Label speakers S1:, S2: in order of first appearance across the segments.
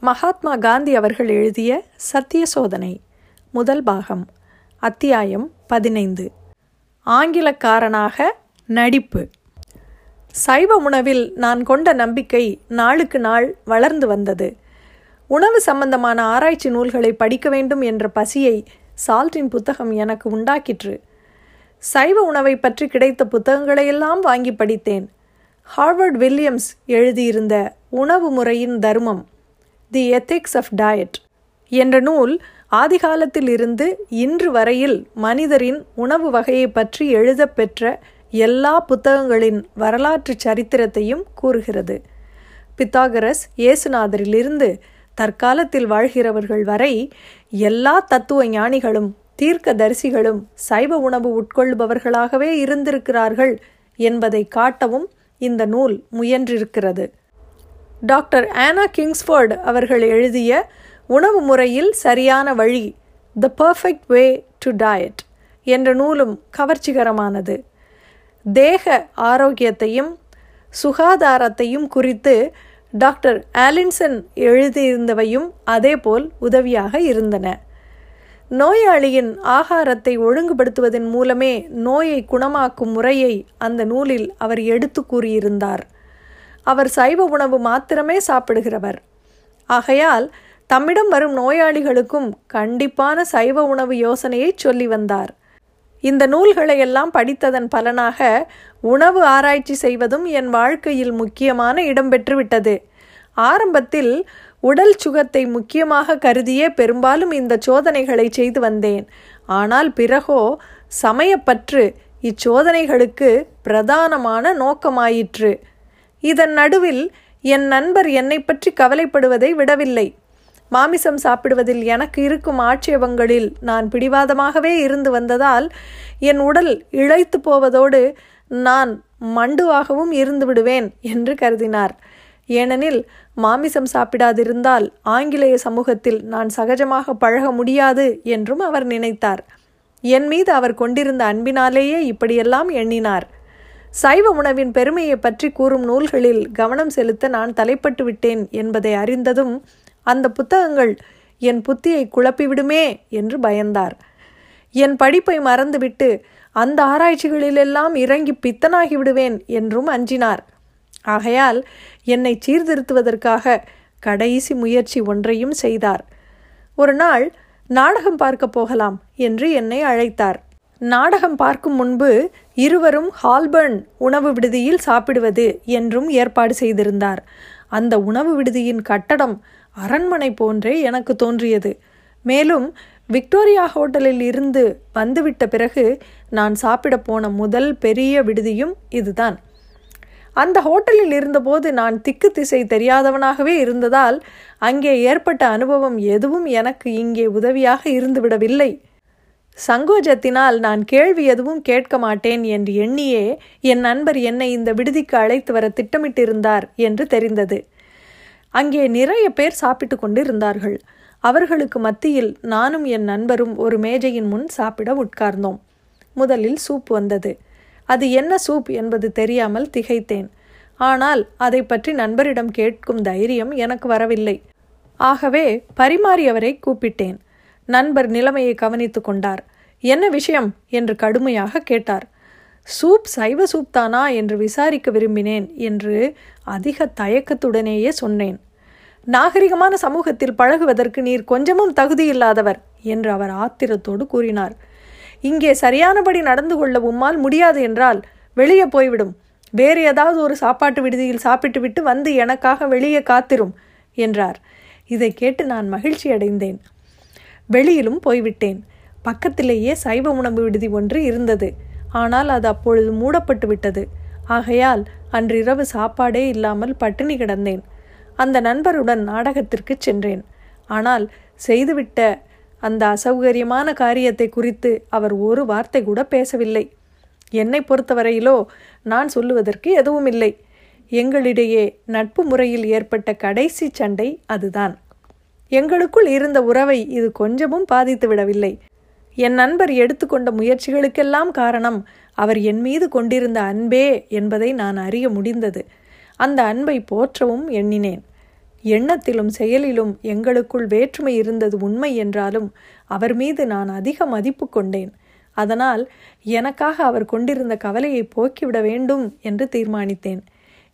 S1: மகாத்மா காந்தி அவர்கள் எழுதிய சத்திய சோதனை முதல் பாகம் அத்தியாயம் பதினைந்து. ஆங்கிலக்காரனாக நடிப்பு. சைவ உணவில் நான் கொண்ட நம்பிக்கை நாளுக்கு நாள் வளர்ந்து வந்தது. உணவு சம்பந்தமான ஆராய்ச்சி நூல்களை படிக்க வேண்டும் என்ற பசியை சால்ட்டின் புத்தகம் எனக்கு உண்டாக்கிற்று. சைவ உணவை பற்றி கிடைத்த புத்தகங்களையெல்லாம் வாங்கி படித்தேன். ஹார்வர்ட் வில்லியம்ஸ் எழுதியிருந்த உணவு முறையின் தர்மம். தி எத்திக்ஸ் ஆஃப் டயட் என்ற நூல் ஆதிகாலத்தில் இருந்து இன்று வரையில் மனிதரின் உணவு வகையை பற்றி எழுதப்பெற்ற எல்லா புத்தகங்களின் வரலாற்று சரித்திரத்தையும் கூறுகிறது. பித்தாகரஸ் இயேசுநாதரிலிருந்து தற்காலத்தில் வாழ்கிறவர்கள் வரை எல்லா தத்துவ ஞானிகளும் தீர்க்க தரிசிகளும் சைவ உணவு உட்கொள்பவர்களாகவே இருந்திருக்கிறார்கள் என்பதை காட்டவும் இந்த நூல் முயன்றிருக்கிறது. டாக்டர் ஆனா கிங்ஸ்ஃபோர்டு அவர்கள் எழுதிய உணவு முறையில் சரியான வழி the perfect way to diet என்ற நூலும் கவர்ச்சிகரமானது. தேக ஆரோக்கியத்தையும் சுகாதாரத்தையும் குறித்து டாக்டர் ஆலின்சன் எழுதியிருந்தவையும் அதேபோல் உதவியாக இருந்தன. நோயாளியின் ஆகாரத்தை ஒழுங்குபடுத்துவதன் மூலமே நோயை குணமாக்கும் முறையை அந்த நூலில் அவர் எடுத்து கூறியிருந்தார். அவர் சைவ உணவு மாத்திரமே சாப்பிடுகிறவர். ஆகையால் தம்மிடம் வரும் நோயாளிகளுக்கும் கண்டிப்பான சைவ உணவு யோசனையை சொல்லி வந்தார். இந்த நூல்களை எல்லாம் படித்ததன் பலனாக உணவு ஆராய்ச்சி செய்வதும் என் வாழ்க்கையில் முக்கியமான இடம் பெற்றுவிட்டது. ஆரம்பத்தில் உடல் சுகத்தை முக்கியமாக கருதியே பெரும்பாலும் இந்த சோதனைகளை செய்து வந்தேன். ஆனால் பிறகோ சமயப்பற்று இச்சோதனைகளுக்கு பிரதானமான நோக்கமாயிற்று. இதன் நடுவில் என் நண்பர் என்னை பற்றி கவலைப்படுவதை விடவில்லை. மாமிசம் சாப்பிடுவதில் எனக்கு இருக்கும் ஆட்சேபங்களில் நான் பிடிவாதமாகவே இருந்து வந்ததால் என் உடல் இழைத்து போவதோடு நான் மண்டுவாகவும் இருந்து விடுவேன் என்று கருதினார். ஏனெனில் மாமிசம் சாப்பிடாதிருந்தால் ஆங்கிலேய சமூகத்தில் நான் சகஜமாக பழக முடியாது என்றும் அவர் நினைத்தார். என் மீது அவர் கொண்டிருந்த அன்பினாலேயே இப்படியெல்லாம் எண்ணினார். சைவ உணவின் பெருமையை பற்றி கூறும் நூல்களில் கவனம் செலுத்த நான் தலைப்பட்டு விட்டேன் என்பதை அறிந்ததும் அந்த புத்தகங்கள் என் புத்தியை குழப்பிவிடுமே என்று பயந்தார். என் படிப்பை மறந்துவிட்டு அந்த ஆராய்ச்சிகளிலெல்லாம் இறங்கி பித்தனாகி விடுவேன் என்றும் அஞ்சினார். ஆகையால் என்னை சீர்திருத்துவதற்காக கடைசி முயற்சி ஒன்றையும் செய்தார். ஒரு நாள் நாடகம் பார்க்க போகலாம் என்று என்னை அழைத்தார். நாடகம் பார்க்கும் முன்பு இருவரும் ஹால்பர்ன் உணவு விடுதியில் சாப்பிடுவது என்றும் ஏற்பாடு செய்திருந்தார். அந்த உணவு விடுதியின் கட்டடம் அரண்மனை போன்றே எனக்கு தோன்றியது. மேலும் விக்டோரியா ஹோட்டலில் இருந்து வந்துவிட்ட பிறகு நான் சாப்பிட போன முதல் பெரிய விடுதியும் இதுதான். அந்த ஹோட்டலில் இருந்தபோது நான் திக்கு திசை தெரியாதவனாகவே இருந்ததால் அங்கே ஏற்பட்ட அனுபவம் எதுவும் எனக்கு இங்கே உதவியாக இருந்துவிடவில்லை. சங்கோஜத்தினால் நான் கேள்வி எதுவும் கேட்க மாட்டேன் என்று எண்ணியே என் நண்பர் என்னை இந்த விடுதிக்கு அழைத்து வர திட்டமிட்டிருந்தார் என்று தெரிந்தது. அங்கே நிறைய பேர் சாப்பிட்டு கொண்டிருந்தார்கள். அவர்களுக்கு மத்தியில் நானும் என் நண்பரும் ஒரு மேஜையின் முன் சாப்பிட உட்கார்ந்தோம். முதலில் சூப் வந்தது. அது என்ன சூப் என்பது தெரியாமல் திகைத்தேன். ஆனால் அதை பற்றி நண்பரிடம் கேட்கும் தைரியம் எனக்கு வரவில்லை. ஆகவே பரிமாறியவரை கூப்பிட்டேன். நண்பர் நிலைமையை கவனித்து கொண்டார். என்ன விஷயம்? என்று கடுமையாக கேட்டார். சூப் சைவ சூப் தானா? என்று விசாரிக்க விரும்பினேன் என்று அதிக தயக்கத்துடனேயே சொன்னேன். நாகரிகமான சமூகத்தில் பழகுவதற்கு நீர் கொஞ்சமும் தகுதியில்லாதவர் என்று அவர் ஆத்திரத்தோடு கூறினார். இங்கே சரியானபடி நடந்து கொள்ள உம்மால் முடியாது என்றால் வெளியே போய்விடும். வேறு ஏதாவது ஒரு சாப்பாட்டு விடுதியில் சாப்பிட்டுவிட்டு வந்து எனக்காக வெளியே காத்திரும் என்றார். இதை கேட்டு நான் மகிழ்ச்சி அடைந்தேன் வெளியிலும் போய்விட்டேன். பக்கத்திலேயே சைவ உணவு விடுதி ஒன்று இருந்தது. ஆனால் அது அப்பொழுது மூடப்பட்டு விட்டது. ஆகையால் அன்றிரவு சாப்பாடே இல்லாமல் பட்டினி கிடந்தேன். அந்த நண்பருடன் நாடகத்திற்கு சென்றேன். ஆனால் செய்துவிட்ட அந்த அசௌகரியமான காரியத்தை குறித்து அவர் ஒரு வார்த்தை கூட பேசவில்லை. என்னை பொறுத்தவரையிலோ நான் சொல்லுவதற்கு எதுவும் இல்லை எங்களிடையே நட்பு முறையில் ஏற்பட்ட கடைசி சண்டை அதுதான். எங்களுக்குள் இருந்த உறவை இது கொஞ்சமும் பாதித்து விடவில்லை என் நண்பர் எடுத்துக்கொண்ட முயற்சிகளுக்கெல்லாம் காரணம் அவர் என் மீது கொண்டிருந்த அன்பே என்பதை நான் அறிய முடிந்தது. அந்த அன்பை போற்றவும் எண்ணினேன். எண்ணத்திலும் செயலிலும் எங்களுக்குள் வேற்றுமை இருந்தது உண்மை என்றாலும் அவர் மீது நான் அதிக மதிப்பு கொண்டேன். அதனால் எனக்காக அவர் கொண்டிருந்த கவலையை போக்கிவிட வேண்டும் என்று தீர்மானித்தேன்.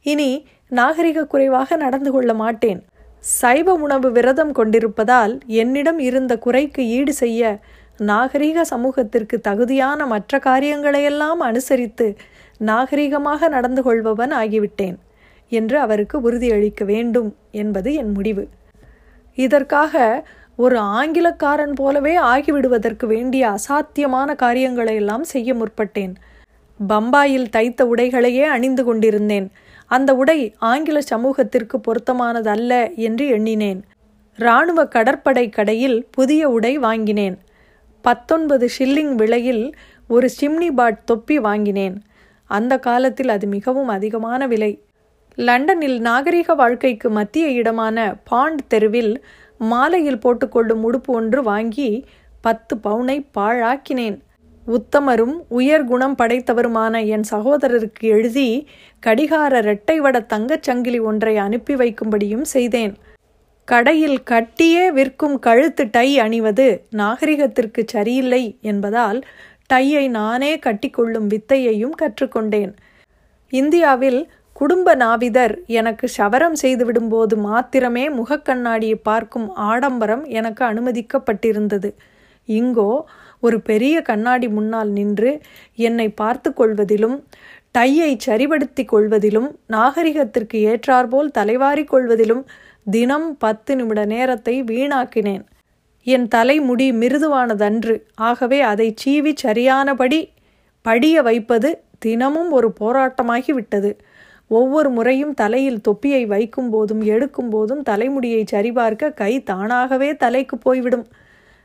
S1: இனி நாகரிக குறைவாக நடந்து கொள்ள மாட்டேன். சைவ உணவு விரதம் கொண்டிருப்பதால் என்னிடம் இருந்த குறைக்கு ஈடு செய்ய நாகரிக சமூகத்திற்கு தகுதியான மற்ற காரியங்களையெல்லாம் அனுசரித்து நாகரிகமாக நடந்து கொள்பவன் ஆகிவிட்டேன் என்று அவருக்கு உறுதியளிக்க வேண்டும் என்பது என் முடிவு. இதற்காக ஒரு ஆங்கிலக்காரன் போலவே ஆகிவிடுவதற்கு வேண்டிய அசாத்தியமான காரியங்களை எல்லாம் செய்ய முற்பட்டேன். பம்பாயில் தைத்த உடைகளையே அணிந்து கொண்டிருந்தேன். அந்த உடை ஆங்கில சமூகத்திற்கு பொருத்தமானது அல்ல என்று எண்ணினேன். இராணுவ கடற்படை கடையில் புதிய உடை வாங்கினேன். பத்தொன்பது ஷில்லிங் விலையில் ஒரு சிம்னி பாட் தொப்பி வாங்கினேன். அந்த காலத்தில் அது மிகவும் அதிகமான விலை. லண்டனில் நாகரிக வாழ்க்கைக்கு மத்திய இடமான பாண்ட் தெருவில் மாலையில் போட்டுக்கொள்ளும் உடுப்பு ஒன்று வாங்கி பத்து பவுனை பாழாக்கினேன். உத்தமரும் உயர் குணம் படைத்தவருமான என் சகோதரருக்கு எழுதி கடிகார இரட்டை வட தங்கச் சங்கிலி ஒன்றை அனுப்பி வைக்கும்படியும் செய்தேன். கடையில் கட்டியே விற்கும் கழுத்து டை அணிவது நாகரிகத்திற்கு சரியில்லை என்பதால் டையை நானே கட்டிக்கொள்ளும் வித்தையையும் கற்றுக்கொண்டேன். இந்தியாவில் குடும்ப நாவிதர் எனக்கு சவரம் செய்துவிடும்போது மாத்திரமே முகக்கண்ணாடியை பார்க்கும் ஆடம்பரம் எனக்கு அனுமதிக்கப்பட்டிருந்தது. இங்கோ ஒரு பெரிய கண்ணாடி முன்னால் நின்று என்னை பார்த்து கொள்வதிலும் டையை சரிபடுத்தி கொள்வதிலும் நாகரிகத்திற்கு ஏற்றாற்போல் தலைவாரி கொள்வதிலும் தினம் பத்து நிமிட நேரத்தை வீணாக்கினேன். என் தலைமுடி மிருதுவானதன்று. ஆகவே அதை சீவி சரியானபடி படிய வைப்பது தினமும் ஒரு போராட்டமாகிவிட்டது. ஒவ்வொரு முறையும் தலையில் தொப்பியை வைக்கும் போதும் எடுக்கும் போதும் தலைமுடியை சரிபார்க்க கை தானாகவே தலைக்கு போய்விடும்.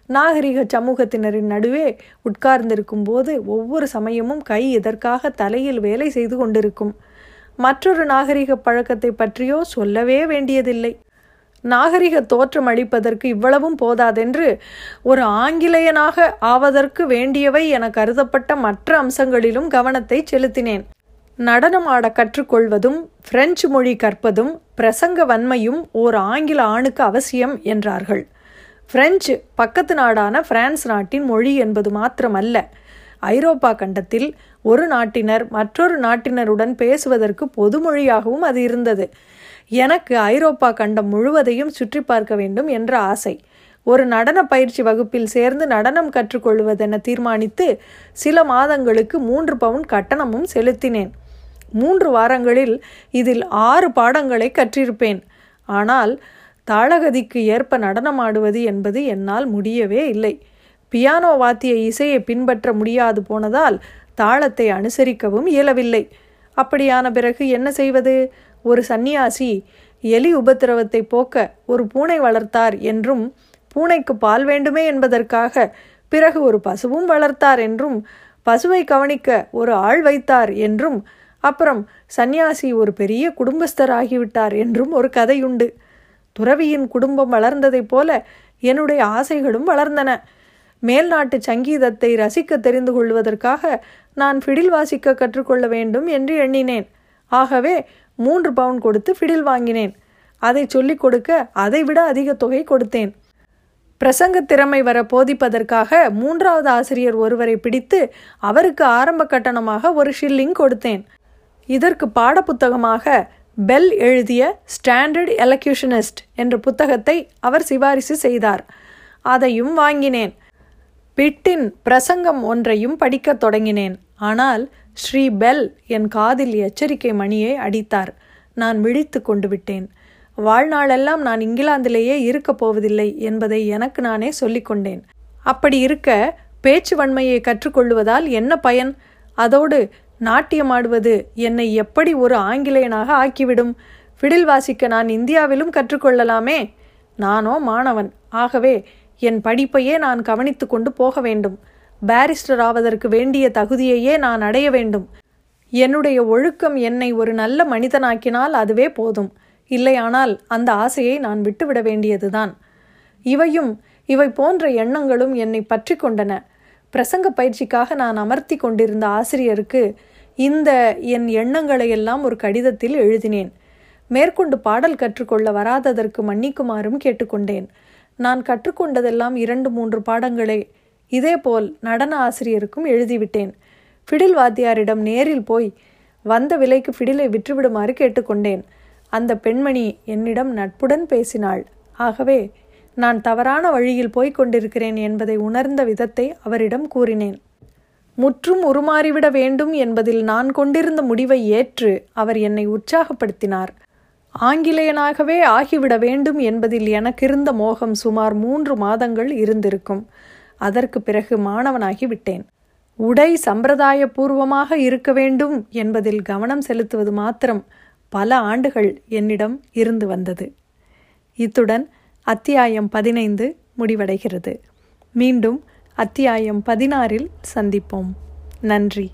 S1: நாகரிக சமூகத்தினரின் நடுவே உட்கார்ந்திருக்கும் போது ஒவ்வொரு சமயமும் கை இதற்காக தலையில் வேலை செய்து கொண்டிருக்கும். மற்றொரு நாகரிக பழக்கத்தை பற்றியோ சொல்லவே வேண்டியதில்லை. நாகரிக தோற்றம் அளிப்பதற்கு இவ்வளவும் போதாதென்று ஒரு ஆங்கிலேயனாக ஆவதற்கு வேண்டியவை என கருதப்பட்ட மற்ற அம்சங்களிலும் கவனத்தை செலுத்தினேன். நடனம் ஆட கற்றுக்கொள்வதும் பிரெஞ்சு மொழி கற்பதும் பிரசங்க வன்மையும் ஓர் ஆங்கில ஆணுக்கு அவசியம் என்றார்கள். பிரெஞ்சு பக்கத்து நாடான பிரான்ஸ் நாட்டின் மொழி என்பது மாத்திரமல்ல. ஐரோப்பா கண்டத்தில் ஒரு நாட்டினர் மற்றொரு நாட்டினருடன் பேசுவதற்கு பொதுமொழியாகவும் அது இருந்தது. எனக்கு ஐரோப்பா கண்டம் முழுவதையும் சுற்றி பார்க்க வேண்டும் என்ற ஆசை. ஒரு நடன பயிற்சி வகுப்பில் சேர்ந்து நடனம் கற்றுக்கொள்வதென தீர்மானித்து சில மாதங்களுக்கு மூன்று பவுன் கட்டணமும் செலுத்தினேன். மூன்று வாரங்களில் இதில் ஆறு பாடங்களை கற்றிருப்பேன். ஆனால் தாளகதிக்கு ஏற்ப நடனமாடுவது என்பது என்னால் முடியவே இல்லை. பியானோ வாத்திய இசையை பின்பற்ற முடியாது போனதால் தாளத்தை அனுசரிக்கவும் இயலவில்லை. அப்படியான பிறகு என்ன செய்வது? ஒரு சந்நியாசி எலி உபத்திரவத்தை போக்க ஒரு பூனை வளர்த்தார் என்றும் பூனைக்கு பால் வேண்டுமே என்பதற்காக பிறகு ஒரு பசுவும் வளர்த்தார் என்றும் பசுவை கவனிக்க ஒரு ஆள் வைத்தார் என்றும் அப்புறம் சந்நியாசி ஒரு பெரிய குடும்பஸ்தர் ஆகிவிட்டார் என்றும் ஒரு கதையுண்டு. துறவியின் குடும்பம் வளர்ந்ததைப் போல என்னுடைய ஆசைகளும் வளர்ந்தன. மேல்நாட்டு சங்கீதத்தை ரசிக்க தெரிந்து கொள்வதற்காக நான் ஃபிடில் வாசிக்க கற்றுக்கொள்ள வேண்டும் என்று எண்ணினேன். ஆகவே மூன்று பவுன் கொடுத்து ஃபிடில் வாங்கினேன். அதை சொல்லிக் கொடுக்க அதைவிட அதிக தொகை கொடுத்தேன். பிரசங்க திறமை வர போதிப்பதற்காக மூன்றாவது ஆசிரியர் ஒருவரை பிடித்து அவருக்கு ஆரம்ப கட்டணமாக ஒரு ஷில்லிங் கொடுத்தேன். இதற்கு பாடப்புத்தகமாக பெல் எழுதிய ஸ்டாண்டர்ட் எலக்யூஷனிஸ்ட் என்ற புத்தகத்தை அவர் சிபாரிசு செய்தார். அதையும் வாங்கினேன். பிட்டின் பிரசங்கம் ஒன்றையும் படிக்கத் தொடங்கினேன். ஆனால் ஸ்ரீ பெல் என் காதில் எச்சரிக்கை மணியை அடித்தார். நான் விழித்து கொண்டு விட்டேன். வாழ்நாளெல்லாம் நான் இங்கிலாந்திலேயே இருக்கப் போவதில்லை என்பதை எனக்கு நானே சொல்லிக்கொண்டேன் அப்படி இருக்க பேச்சு வன்மையை கற்றுக்கொள்வதால் என்ன பயன்? அதோடு நாட்டியமாடுவது என்னை எப்படி ஒரு ஆங்கிலேயனாக ஆக்கிவிடும்? ஃபிடில் வாசிக்க நான் இந்தியாவிலும் கற்றுக்கொள்ளலாமே? நானோ மாணவன். ஆகவே என் படிப்பையே நான் கவனித்து கொண்டு போக வேண்டும். பாரிஸ்டர் ஆவதற்கு வேண்டிய தகுதியையே நான் அடைய வேண்டும். என்னுடைய ஒழுக்கம் என்னை ஒரு நல்ல மனிதனாக்கினால் அதுவே போதும். இல்லையானால் அந்த ஆசையை நான் விட்டுவிட வேண்டியதுதான். இவையும் இவை போன்ற எண்ணங்களும் என்னை பற்றி கொண்டன. பிரசங்க பயிற்சிக்காக நான் அமர்த்தி கொண்டிருந்த ஆசிரியருக்கு இந்த என் எண்ணங்களை எல்லாம் ஒரு கடிதத்தில் எழுதினேன். மேற்கொண்டு பாடல் கற்றுக்கொள்ள வராததற்கு மன்னிக்குமாறும் கேட்டுக்கொண்டேன். நான் கற்றுக்கொண்டதெல்லாம் இரண்டு மூன்று பாடங்களே இதேபோல் நடன ஆசிரியருக்கும் எழுதிவிட்டேன். ஃபிடில் வாத்தியாரிடம் நேரில் போய் வந்த விலைக்கு ஃபிடிலை விற்றுவிடுமாறு கேட்டுக்கொண்டேன். அந்த பெண்மணி என்னிடம் நட்புடன் பேசினாள். ஆகவே நான் தவறான வழியில் போய்க் கொண்டிருக்கிறேன் என்பதை உணர்ந்த விதத்தை அவரிடம் கூறினேன். முற்றும் உருமாறிவிட வேண்டும் என்பதில் நான் கொண்டிருந்த முடிவை ஏற்று அவர் என்னை உற்சாகப்படுத்தினார். ஆங்கிலேயனாகவே ஆகிவிட வேண்டும் என்பதில் எனக்கிருந்த மோகம் சுமார் மூன்று மாதங்கள் இருந்திருக்கும். அதற்கு பிறகு மாணவனாகி விட்டேன். உடை சம்பிரதாயபூர்வமாக இருக்க வேண்டும் என்பதில் கவனம் செலுத்துவது மாத்திரம் பல ஆண்டுகள் என்னிடம் இருந்து வந்தது. இத்துடன் அத்தியாயம் பதினைந்து முடிவடைகிறது. மீண்டும் அத்தியாயம் பதினாறில் சந்திப்போம். நன்றி.